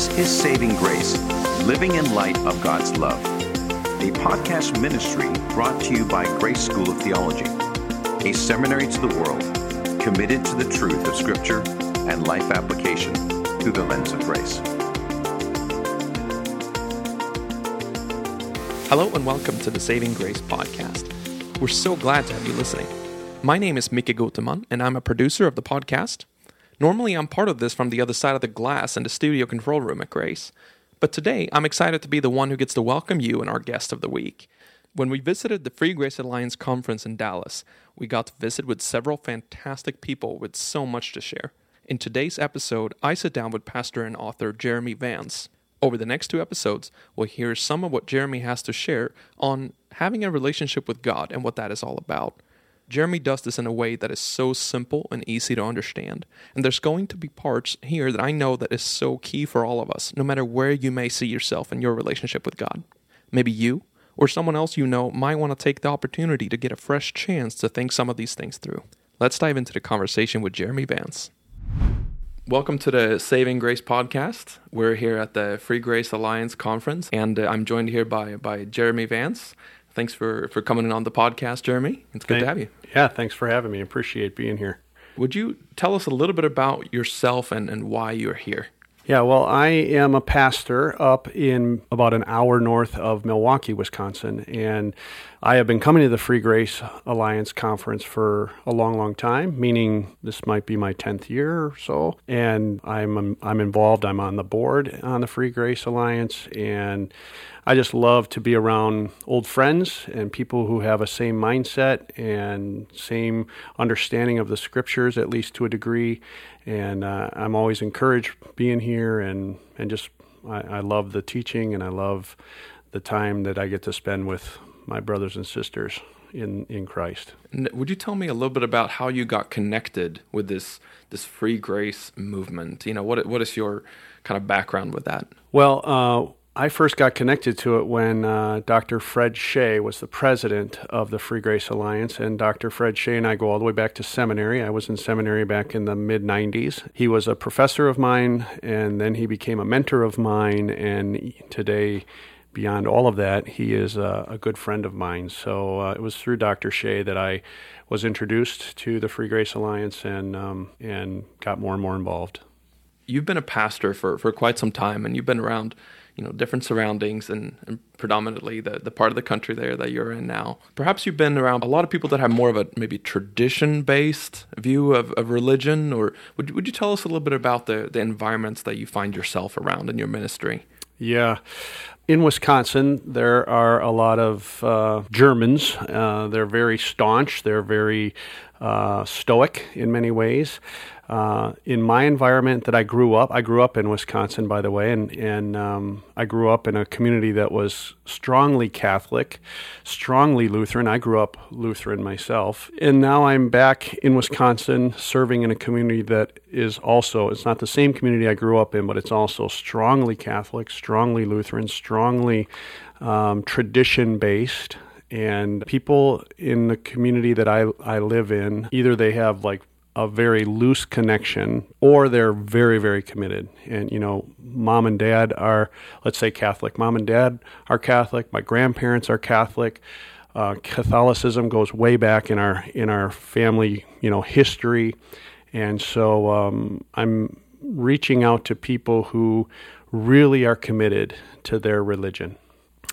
This is Saving Grace, living in light of God's love, a podcast ministry brought to you by Grace School of Theology, a seminary to the world committed to the truth of Scripture and life application through the lens of grace. Hello and welcome to the Saving Grace podcast. We're so glad to have you listening. My name is Mickey Guteman, and I'm a producer of the podcast. Normally, I'm part of this from the other side of the glass in the studio control room at Grace. But today, I'm excited to be the one who gets to welcome you and our guest of the week. When we visited the Free Grace Alliance conference in Dallas, we got to visit with several fantastic people with so much to share. In today's episode, I sit down with pastor and author Jeremy Vance. Over the next two episodes, we'll hear some of what Jeremy has to share on having a relationship with God and what that is all about. Jeremy does this in a way that is so simple and easy to understand. And there's going to be parts here that I know that is so key for all of us, no matter where you may see yourself in your relationship with God. Maybe you or someone else you know might want to take the opportunity to get a fresh chance to think some of these things through. Let's dive into the conversation with Jeremy Vance. Welcome to the Saving Grace podcast. We're here at the Free Grace Alliance conference, and uh, I'm joined here by by Jeremy Vance. Thanks for for coming on the podcast, Jeremy. It's good Thank, to have you. Yeah, thanks for having me. Appreciate being here. Would you tell us a little bit about yourself and, and why you're here? Yeah, well, I am a pastor up in about an hour north of Milwaukee, Wisconsin, and I have been coming to the Free Grace Alliance conference for a long, long time, meaning this might be my 10th year or so. And I'm, I'm involved, I'm on the board on the Free Grace Alliance, and I just love to be around old friends and people who have a same mindset and same understanding of the scriptures, at least to a degree. And uh, I'm always encouraged being here, and and just I, I love the teaching, and I love the time that I get to spend with my brothers and sisters in in Christ. Would you tell me a little bit about how you got connected with this this free grace movement? You know, what what is your kind of background with that? Well, uh, I first got connected to it when uh, Dr. Fred Chay was the president of the Free Grace Alliance, and Dr. Fred Chay and I go all the way back to seminary. I was in seminary back in the mid 90s. He was a professor of mine, and then he became a mentor of mine, and today, beyond all of that, he is a, a good friend of mine. So uh, it was through Dr. Chay that I was introduced to the Free Grace Alliance and um, and got more and more involved. You've been a pastor for, for quite some time, and you've been around you know different surroundings and, and, predominantly the, the part of the country there that you're in now perhaps you've been around a lot of people that have more of a maybe tradition based view of, of religion or would, would you tell us a little bit about the, the environments that you find yourself around in your ministry yeah in Wisconsin, there are a lot of uh, Germans. Uh, they're very staunch. They're very uh, stoic in many ways. Uh, in my environment that I grew up, I grew up in Wisconsin, by the way, and and um, I grew up in a community that was strongly Catholic, strongly Lutheran. I grew up Lutheran myself, and now I'm back in Wisconsin, serving in a community that is also it's not the same community I grew up in, but it's also strongly Catholic, strongly Lutheran, strongly um, tradition based and people in the community that I, I live in either they have like a very loose connection or they're very very committed. And you know mom and dad are let's say catholic. Mom and dad are catholic. My grandparents are catholic. Uh, catholicism goes way back in our in our family you know history. And so um, i'm reaching out to people who really are committed to their religion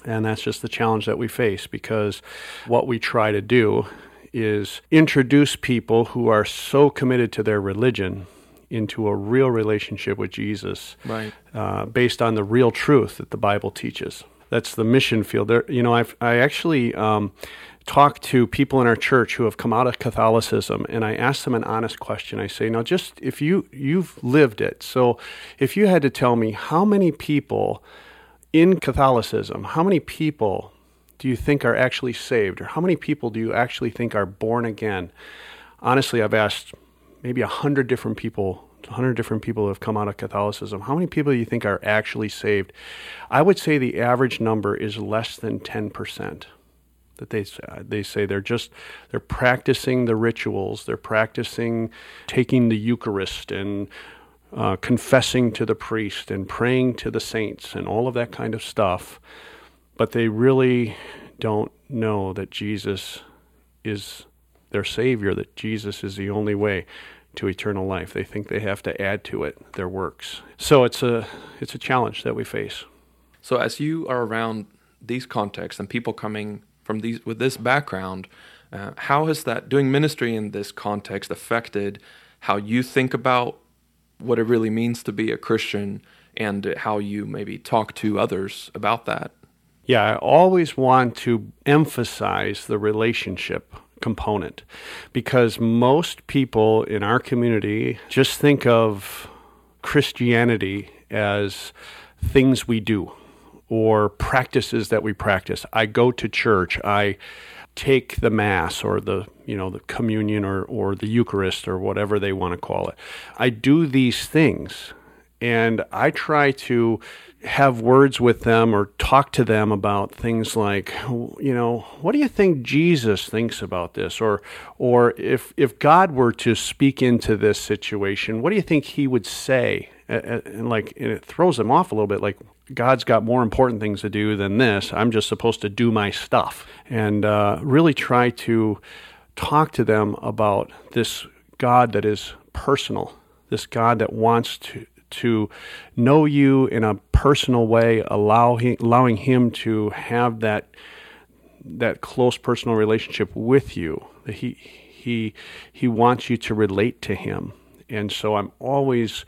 and that's just the challenge that we face because what we try to do is introduce people who are so committed to their religion into a real relationship with Jesus, right? Uh, based on the real truth that the Bible teaches. That's the mission field. There, you know, I've I actually um, talked to people in our church who have come out of Catholicism, and I asked them an honest question. I say, now, just if you you've lived it, so if you had to tell me how many people in Catholicism, how many people do you think are actually saved? Or how many people do you actually think are born again? Honestly, I've asked maybe a hundred different people, a hundred different people who have come out of Catholicism. How many people do you think are actually saved? I would say the average number is less than 10% that they uh, they say they're just they're practicing the rituals they're practicing taking the eucharist and uh, confessing to the priest and praying to the saints and all of that kind of stuff, but they really don't know that Jesus is their Savior, that Jesus is the only way to eternal life. They think they have to add to it their works. So it's a it's a challenge that we face. So as you are around these contexts and people coming from these with this background, uh, how has that doing ministry in this context affected how you think about what it really means to be a Christian and how you maybe talk to others about that? Yeah, I always want to emphasize the relationship component because most people in our community just think of Christianity as things we do or practices that we practice. I go to church, I take the mass or the you know the communion or, or the Eucharist or whatever they want to call it. I do these things and I try to have words with them or talk to them about things like you know what do you think Jesus thinks about this or or if if God were to speak into this situation what do you think he would say and like and it throws them off a little bit like God's got more important things to do than this I'm just supposed to do my stuff and uh, really try to talk to them about this God that is personal this God that wants to to know you in a personal way, allow allowing him to have that that close personal relationship with you. He he he wants you to relate to him, and so I'm always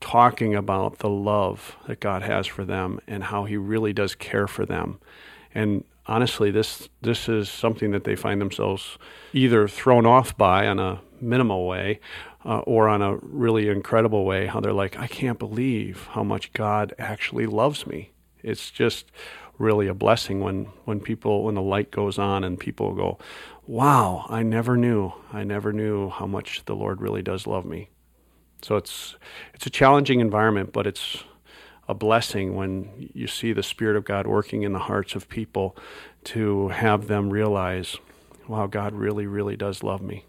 talking about the love that God has for them and how He really does care for them. And honestly, this this is something that they find themselves either thrown off by on a minimal way, uh, or on a really incredible way, how they're like, I can't believe how much God actually loves me. It's just really a blessing when, when people, when the light goes on and people go, wow, I never knew, I never knew how much the Lord really does love me. So it's, it's a challenging environment, but it's a blessing when you see the Spirit of God working in the hearts of people to have them realize, wow, God really, really does love me.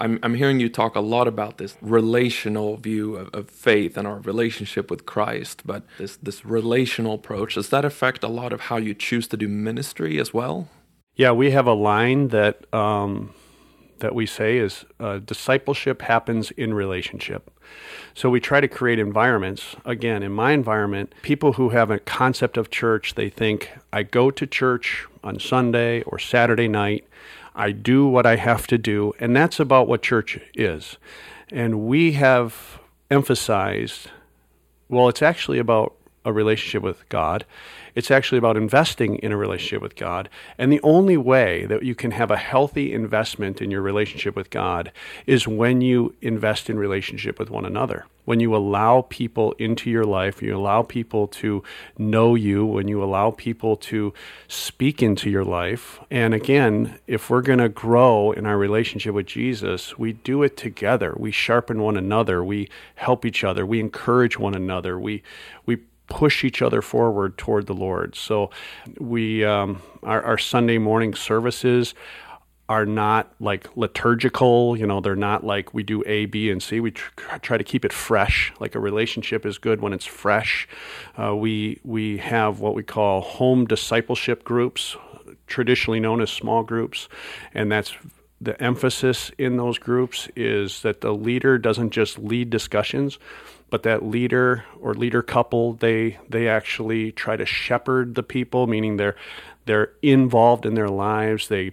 I'm, I'm hearing you talk a lot about this relational view of, of, faith and our relationship with Christ, but this, this relational approach, does that affect a lot of how you choose to do ministry as well? Yeah, we have a line that, um, that we say is uh, discipleship happens in relationship. So we try to create environments. Again, in my environment, people who have a concept of church, they think, I go to church on Sunday or Saturday night. I do what I have to do, and that's about what church is. And we have emphasized well, it's actually about a relationship with God. It's actually about investing in a relationship with God. And the only way that you can have a healthy investment in your relationship with God is when you invest in relationship with one another. When you allow people into your life, you allow people to know you, when you allow people to speak into your life. And again, if we're going to grow in our relationship with Jesus, we do it together. We sharpen one another, we help each other, we encourage one another, we we push each other forward toward the Lord. So we um, our, our Sunday morning services are not like liturgical. You know, they're not like we do A, B, and C. We tr- try to keep it fresh. Like a relationship is good when it's fresh. Uh, we we have what we call home discipleship groups, traditionally known as small groups, and that's the emphasis in those groups is that the leader doesn't just lead discussions but that leader or leader couple they they actually try to shepherd the people meaning they're they're involved in their lives. They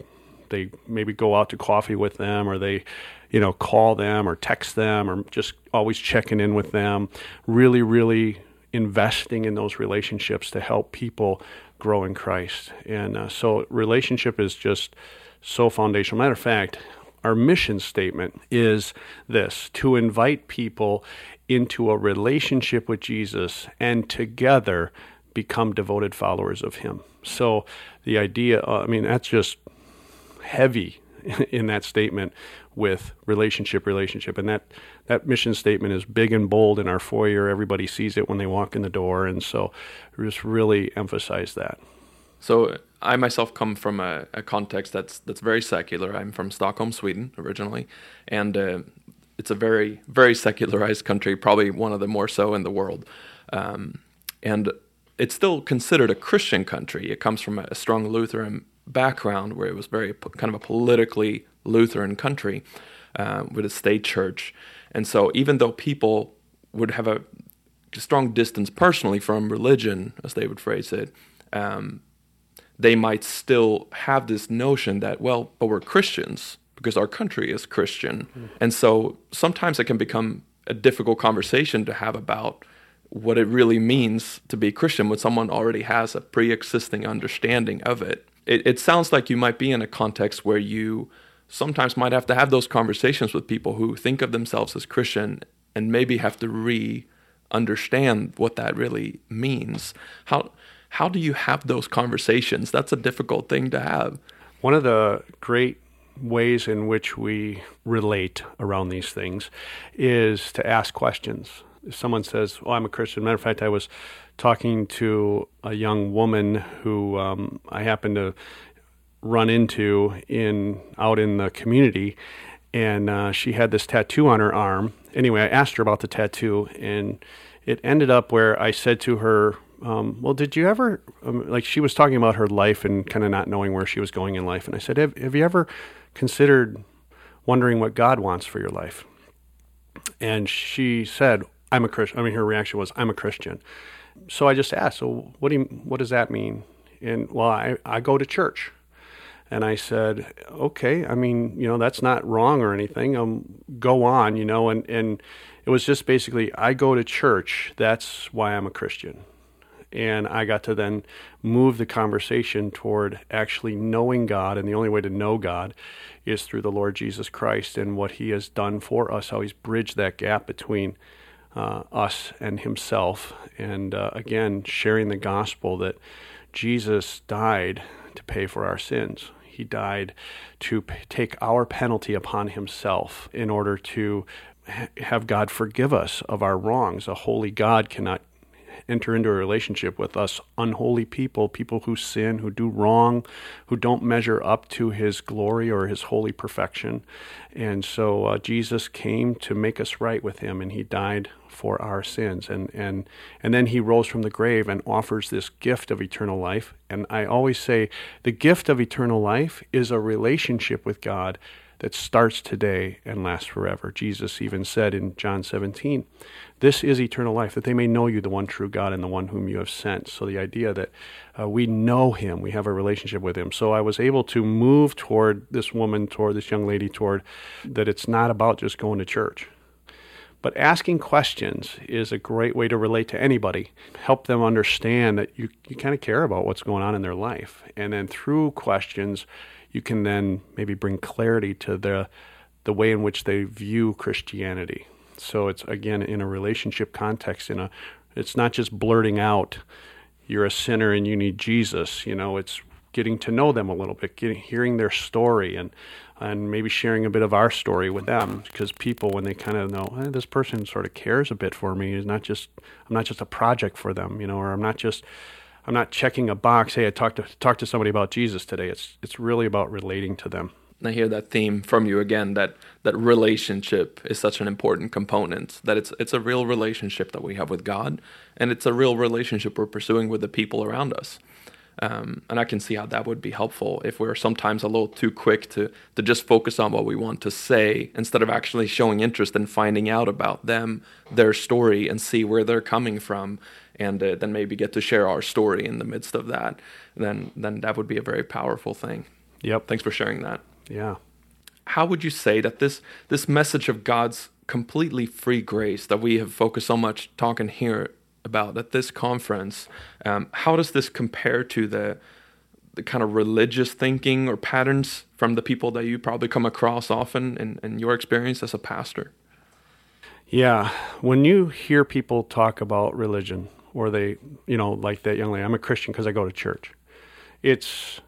they maybe go out to coffee with them or they you know call them or text them or just always checking in with them. Really really investing in those relationships to help people grow in Christ. And uh, so relationship is just so foundational. Matter of fact our mission statement is this to invite people into a relationship with Jesus and together become devoted followers of Him. So the idea, uh, I mean, that's just heavy in that statement with relationship, relationship. And that, that mission statement is big and bold in our foyer. Everybody sees it when they walk in the door. And so we just really emphasize that. So I myself come from a, a, context that's that's very secular. I'm from Stockholm, Sweden, originally, and uh, it's a very very secularized country, probably one of the more so in the world, um, and it's still considered a Christian country. It comes from a strong Lutheran background where it was very kind of a politically Lutheran country uh, with a state church, and so even though people would have a strong distance personally from religion, as they would phrase it, um, they might still have this notion that, well, but we're Christians because our country is Christian. Mm. And so sometimes it can become a difficult conversation to have about what it really means to be Christian when someone already has a pre existing understanding of it. it. It sounds like you might be in a context where you sometimes might have to have those conversations with people who think of themselves as Christian and maybe have to re understand what that really means. How how do you have those conversations? That's a difficult thing to have. One of the great ways in which we relate around these things is to ask questions. If someone says, "Oh, I'm a Christian," matter of fact, I was talking to a young woman who um, I happened to run into in out in the community, and uh, she had this tattoo on her arm. Anyway, I asked her about the tattoo, and it ended up where I said to her, um, "Well, did you ever um, like?" She was talking about her life and kind of not knowing where she was going in life, and I said, "Have, have you ever considered wondering what God wants for your life?" And she said, "I'm a Christian." I mean, her reaction was, "I'm a Christian." So I just asked, "So what do you, what does that mean?" And well, I, I go to church. And I said, okay, I mean, you know, that's not wrong or anything. Um, go on, you know, and, and it was just basically, I go to church. That's why I'm a Christian. And I got to then move the conversation toward actually knowing God. And the only way to know God is through the Lord Jesus Christ and what he has done for us, how he's bridged that gap between uh, us and himself. And uh, again, sharing the gospel that Jesus died to pay for our sins. He died to p- take our penalty upon himself in order to have God forgive us of our wrongs. A holy God cannot enter into a relationship with us unholy people, people who sin, who do wrong, who don't measure up to his glory or his holy perfection. And so uh, Jesus came to make us right with him, and he died for our sins. And, and, and then he rose from the grave and offers this gift of eternal life. And I always say the gift of eternal life is a relationship with God that starts today and lasts forever. Jesus even said in John 17, This is eternal life, that they may know you, the one true God, and the one whom you have sent. So the idea that uh, we know him, we have a relationship with him. So I was able to move toward this woman, toward this young lady, toward that it's not about just going to church. But asking questions is a great way to relate to anybody, help them understand that you, you kind of care about what's going on in their life. And then through questions, you can then maybe bring clarity to the the way in which they view Christianity. So it's again in a relationship context. In a, it's not just blurting out, "You're a sinner and you need Jesus." You know, it's getting to know them a little bit, getting hearing their story, and and maybe sharing a bit of our story with them. Because people, when they kind of know eh, this person sort of cares a bit for me, is not just I'm not just a project for them, you know, or I'm not just I'm not checking a box. Hey, I talked to talk to somebody about Jesus today. It's it's really about relating to them. I hear that theme from you again. That that relationship is such an important component. That it's it's a real relationship that we have with God, and it's a real relationship we're pursuing with the people around us. Um, and I can see how that would be helpful if we're sometimes a little too quick to to just focus on what we want to say instead of actually showing interest in finding out about them, their story, and see where they're coming from, and uh, then maybe get to share our story in the midst of that. Then then that would be a very powerful thing. Yep. Thanks for sharing that. Yeah. How would you say that this this message of God's completely free grace that we have focused so much talking here about at this conference, um, how does this compare to the the kind of religious thinking or patterns from the people that you probably come across often in, in your experience as a pastor? Yeah, when you hear people talk about religion, or they, you know, like that young lady, I'm a Christian because I go to church. It's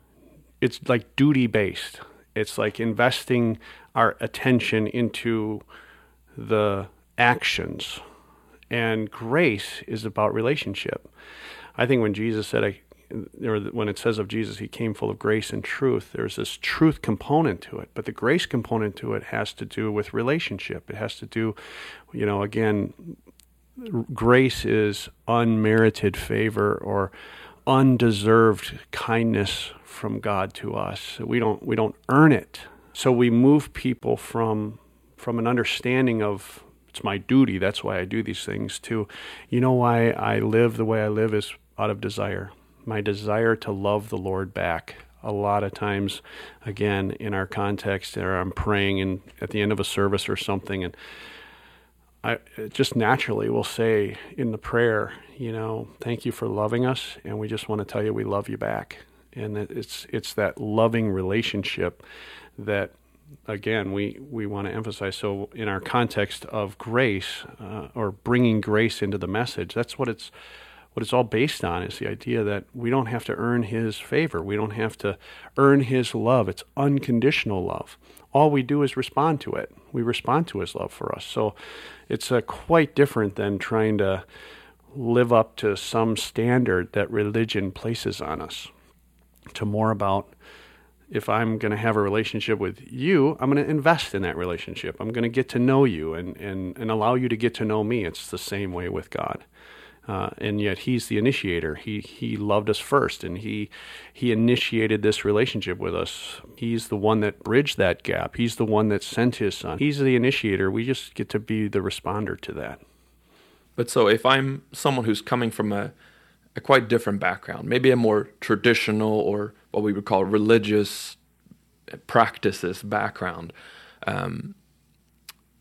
it's like duty based. It's like investing our attention into the actions. And grace is about relationship. I think when Jesus said, I, or when it says of Jesus, he came full of grace and truth, there's this truth component to it. But the grace component to it has to do with relationship. It has to do, you know, again, grace is unmerited favor or undeserved kindness from God to us. We don't we don't earn it. So we move people from from an understanding of it's my duty, that's why I do these things to you know why I live the way I live is out of desire. My desire to love the Lord back. A lot of times again in our context or I'm praying and at the end of a service or something and I just naturally will say in the prayer, you know, thank you for loving us, and we just want to tell you we love you back. And it's it's that loving relationship that, again, we we want to emphasize. So in our context of grace uh, or bringing grace into the message, that's what it's what it's all based on is the idea that we don't have to earn his favor. We don't have to earn his love. It's unconditional love. All we do is respond to it. We respond to his love for us. So it's uh, quite different than trying to live up to some standard that religion places on us. To more about if I'm going to have a relationship with you, I'm going to invest in that relationship. I'm going to get to know you and, and, and allow you to get to know me. It's the same way with God. Uh, and yet he's the initiator. He he loved us first, and he he initiated this relationship with us. He's the one that bridged that gap. He's the one that sent his son. He's the initiator. We just get to be the responder to that. But so if I'm someone who's coming from a a quite different background, maybe a more traditional or what we would call religious practices background, um,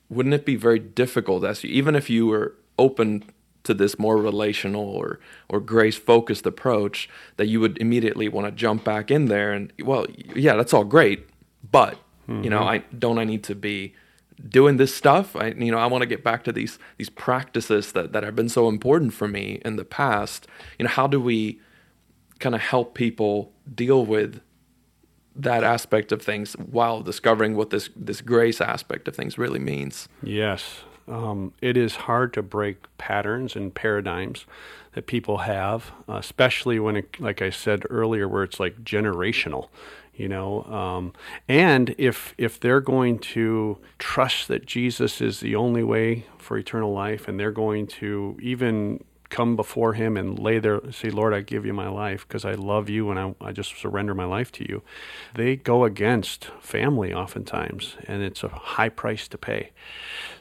wouldn't it be very difficult as you, even if you were open to this more relational or or grace focused approach that you would immediately want to jump back in there and well yeah that's all great but mm-hmm. you know mm-hmm. I don't I need to be doing this stuff I you know I want to get back to these these practices that that have been so important for me in the past you know how do we kind of help people deal with that aspect of things while discovering what this this grace aspect of things really means yes um, it is hard to break patterns and paradigms that people have, especially when, it, like I said earlier, where it's like generational you know? Um, and if if they're going to trust that jesus is the only way for eternal life and they're going to even come before him and lay there say lord i give you my life because i love you and I, I just surrender my life to you. They go against family oftentimes and it's a high price to pay.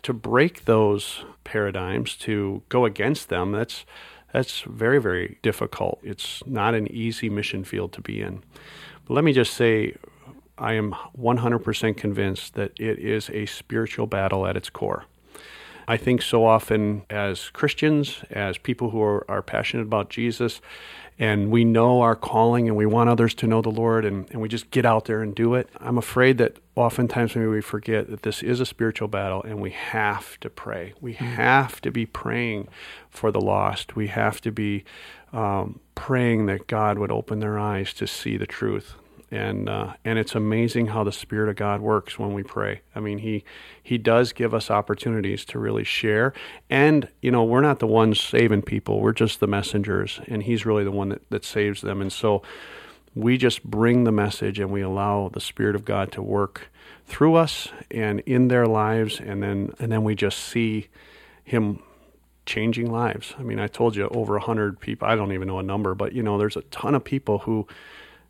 To break those paradigms to go against them that's that's very very difficult. It's not an easy mission field to be in. But let me just say i am 100% convinced that it is a spiritual battle at its core I think so often as Christians, as people who are, are passionate about Jesus, and we know our calling and we want others to know the Lord and, and we just get out there and do it. I'm afraid that oftentimes maybe we forget that this is a spiritual battle and we have to pray. We mm-hmm. have to be praying for the lost. We have to be um, praying that God would open their eyes to see the truth and uh, and it's amazing how the Spirit of God works when we pray. I mean, he he does give us opportunities to really share, and you know, we're not the ones saving people; we're just the messengers, and He's really the one that, that saves them. And so, we just bring the message, and we allow the Spirit of God to work through us and in their lives, and then and then we just see Him changing lives. I mean, I told you over a hundred people. I don't even know a number, but you know, there's a ton of people who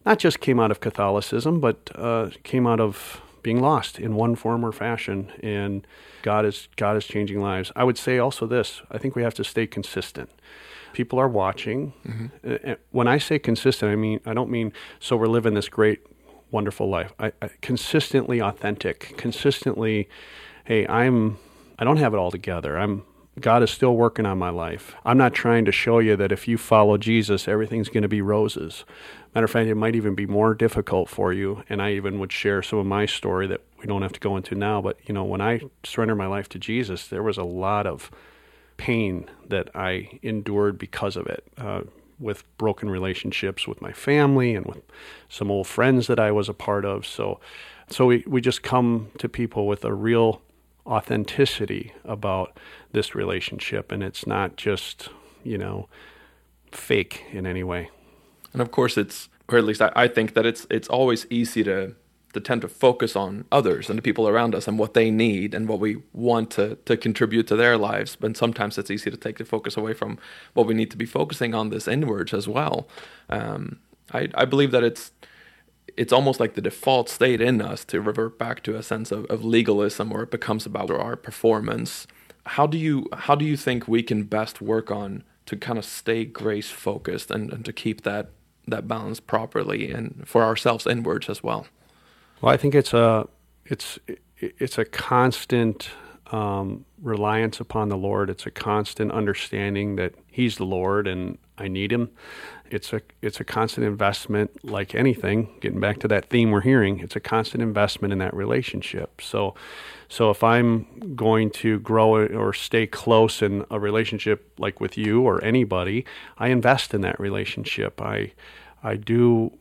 not just came out of Catholicism, but uh, came out of being lost in one form or fashion. And God is God is changing lives. I would say also this: I think we have to stay consistent. People are watching. Mm-hmm. When I say consistent, I mean I don't mean so we're living this great, wonderful life. I, I, consistently authentic, consistently. Hey, I'm. I don't have it all together. I'm God is still working on my life. I'm not trying to show you that if you follow Jesus, everything's going to be roses. Matter of fact, it might even be more difficult for you. And I even would share some of my story that we don't have to go into now. But, you know, when I surrendered my life to Jesus, there was a lot of pain that I endured because of it. Uh, with broken relationships with my family and with some old friends that I was a part of. So, so we, we just come to people with a real authenticity about this relationship, and it's not just, you know, fake in any way. And of course, it's or at least I, I think that it's it's always easy to to tend to focus on others and the people around us and what they need and what we want to, to contribute to their lives. But sometimes it's easy to take the focus away from what we need to be focusing on this inwards as well. Um, I, I believe that it's it's almost like the default state in us to revert back to a sense of, of legalism where it becomes about our performance. How do you how do you think we can best work on to kind of stay grace focused and, and to keep that that balance properly and for ourselves inwards as well? Well, I think it's a it's it's a constant um, reliance upon the Lord. It's a constant understanding that He's the Lord and I need Him. It's a it's a constant investment, like anything. Getting back to that theme we're hearing, it's a constant investment in that relationship. So, so if I'm going to grow or stay close in a relationship like with you or anybody, I invest in that relationship. I I do,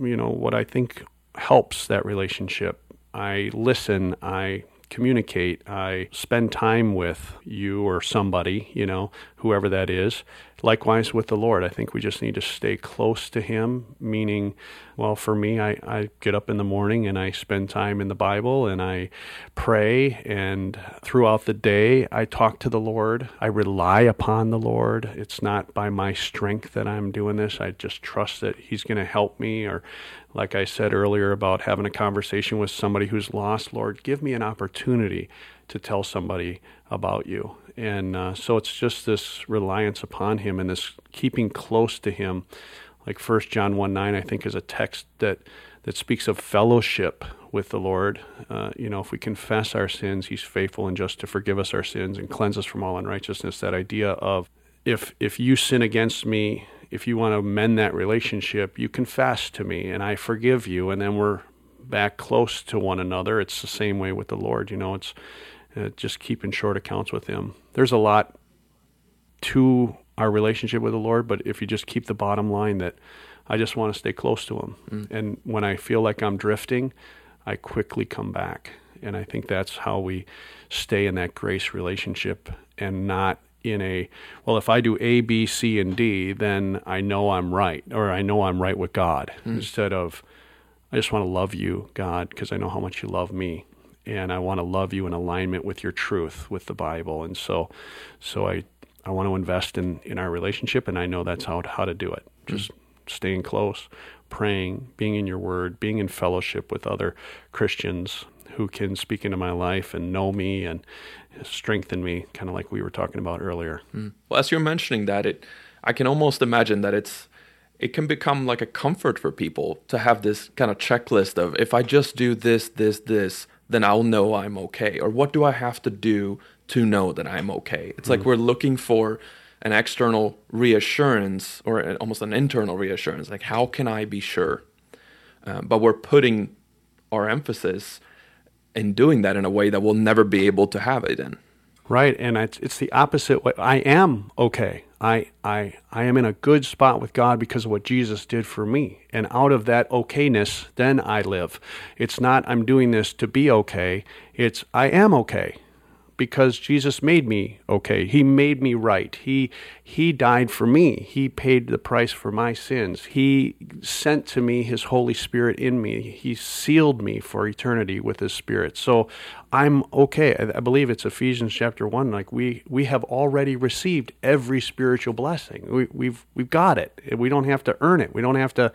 you know, what I think helps that relationship. I listen, I communicate, I spend time with you or somebody, you know, whoever that is. Likewise with the Lord, I think we just need to stay close to Him, meaning, well, for me, I, I get up in the morning and I spend time in the Bible and I pray, and throughout the day, I talk to the Lord. I rely upon the Lord. It's not by my strength that I'm doing this. I just trust that He's going to help me, or like I said earlier about having a conversation with somebody who's lost, Lord, give me an opportunity to tell somebody about you and uh, so it's just this reliance upon Him and this keeping close to Him. Like First John one nine, I think is a text that that speaks of fellowship with the Lord. Uh, you know, if we confess our sins, He's faithful and just to forgive us our sins and cleanse us from all unrighteousness. That idea of if if you sin against me, if you want to mend that relationship, you confess to me and I forgive you, and then we're back close to one another. It's the same way with the Lord. You know, it's uh, just keeping short accounts with Him. There's a lot to our relationship with the Lord, but if you just keep the bottom line that I just want to stay close to Him, mm. and when I feel like I'm drifting, I quickly come back. And I think that's how we stay in that grace relationship and not in a well if i do a b c and d then i know i'm right or i know i'm right with god mm. instead of i just want to love you god because i know how much you love me and I want to love you in alignment with your truth, with the Bible. And so, so I, I want to invest in, in our relationship, and I know that's how, how to do it. Just mm-hmm. staying close, praying, being in your word, being in fellowship with other Christians who can speak into my life and know me and strengthen me, kind of like we were talking about earlier. Mm. Well, as you're mentioning that, it, I can almost imagine that it's, it can become like a comfort for people to have this kind of checklist of if I just do this, this, this, then I'll know I'm okay? Or what do I have to do to know that I'm okay? It's mm like we're looking for an external reassurance or almost an internal reassurance. Like, how can I be sure? Um, but we're putting our emphasis in doing that in a way that we'll never be able to have it in. Right, and it's it's the opposite way. I am okay. I I I am in a good spot with God because of what Jesus did for me. And out of that okayness, then I live. It's not I'm doing this to be okay. It's I am okay because Jesus made me okay. He made me right. He he died for me. He paid the price for my sins. He sent to me his Holy Spirit in me. He sealed me for eternity with his spirit. So I'm okay. I, I believe it's Ephesians chapter 1 like we we have already received every spiritual blessing. We we've we've got it. We don't have to earn it. We don't have to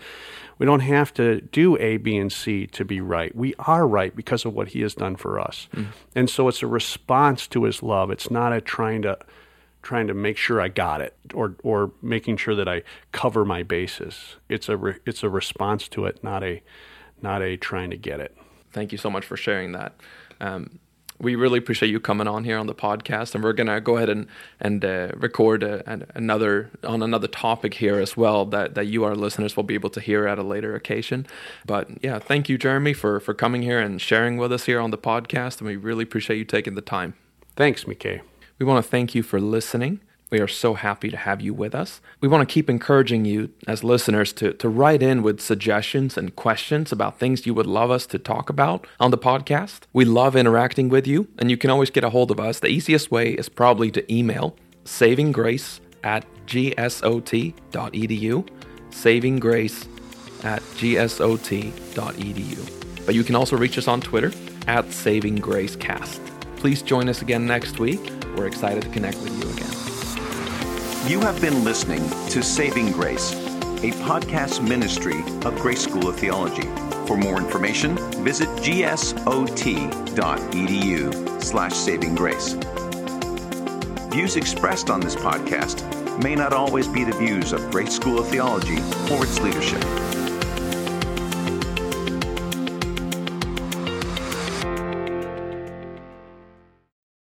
we don't have to do A, B, and C to be right. We are right because of what He has done for us. Mm. And so it's a response to His love. It's not a trying to trying to make sure I got it or or making sure that I cover my bases. It's a re, it's a response to it, not a not a trying to get it. Thank you so much for sharing that. Um, we really appreciate you coming on here on the podcast, and we're gonna go ahead and and uh, record a, an, another on another topic here as well that that you our listeners will be able to hear at a later occasion. But yeah, thank you, Jeremy, for for coming here and sharing with us here on the podcast, and we really appreciate you taking the time. Thanks, McKay. We want to thank you for listening. We are so happy to have you with us. We want to keep encouraging you as listeners to, to write in with suggestions and questions about things you would love us to talk about on the podcast. We love interacting with you, and you can always get a hold of us. The easiest way is probably to email savinggrace at gsot.edu. savinggrace at gsot.edu. But you can also reach us on Twitter at savinggracecast. Please join us again next week. We're excited to connect with you again. You have been listening to Saving Grace, a podcast ministry of Grace School of Theology. For more information, visit gsot.edu slash saving grace. Views expressed on this podcast may not always be the views of Grace School of Theology or its leadership.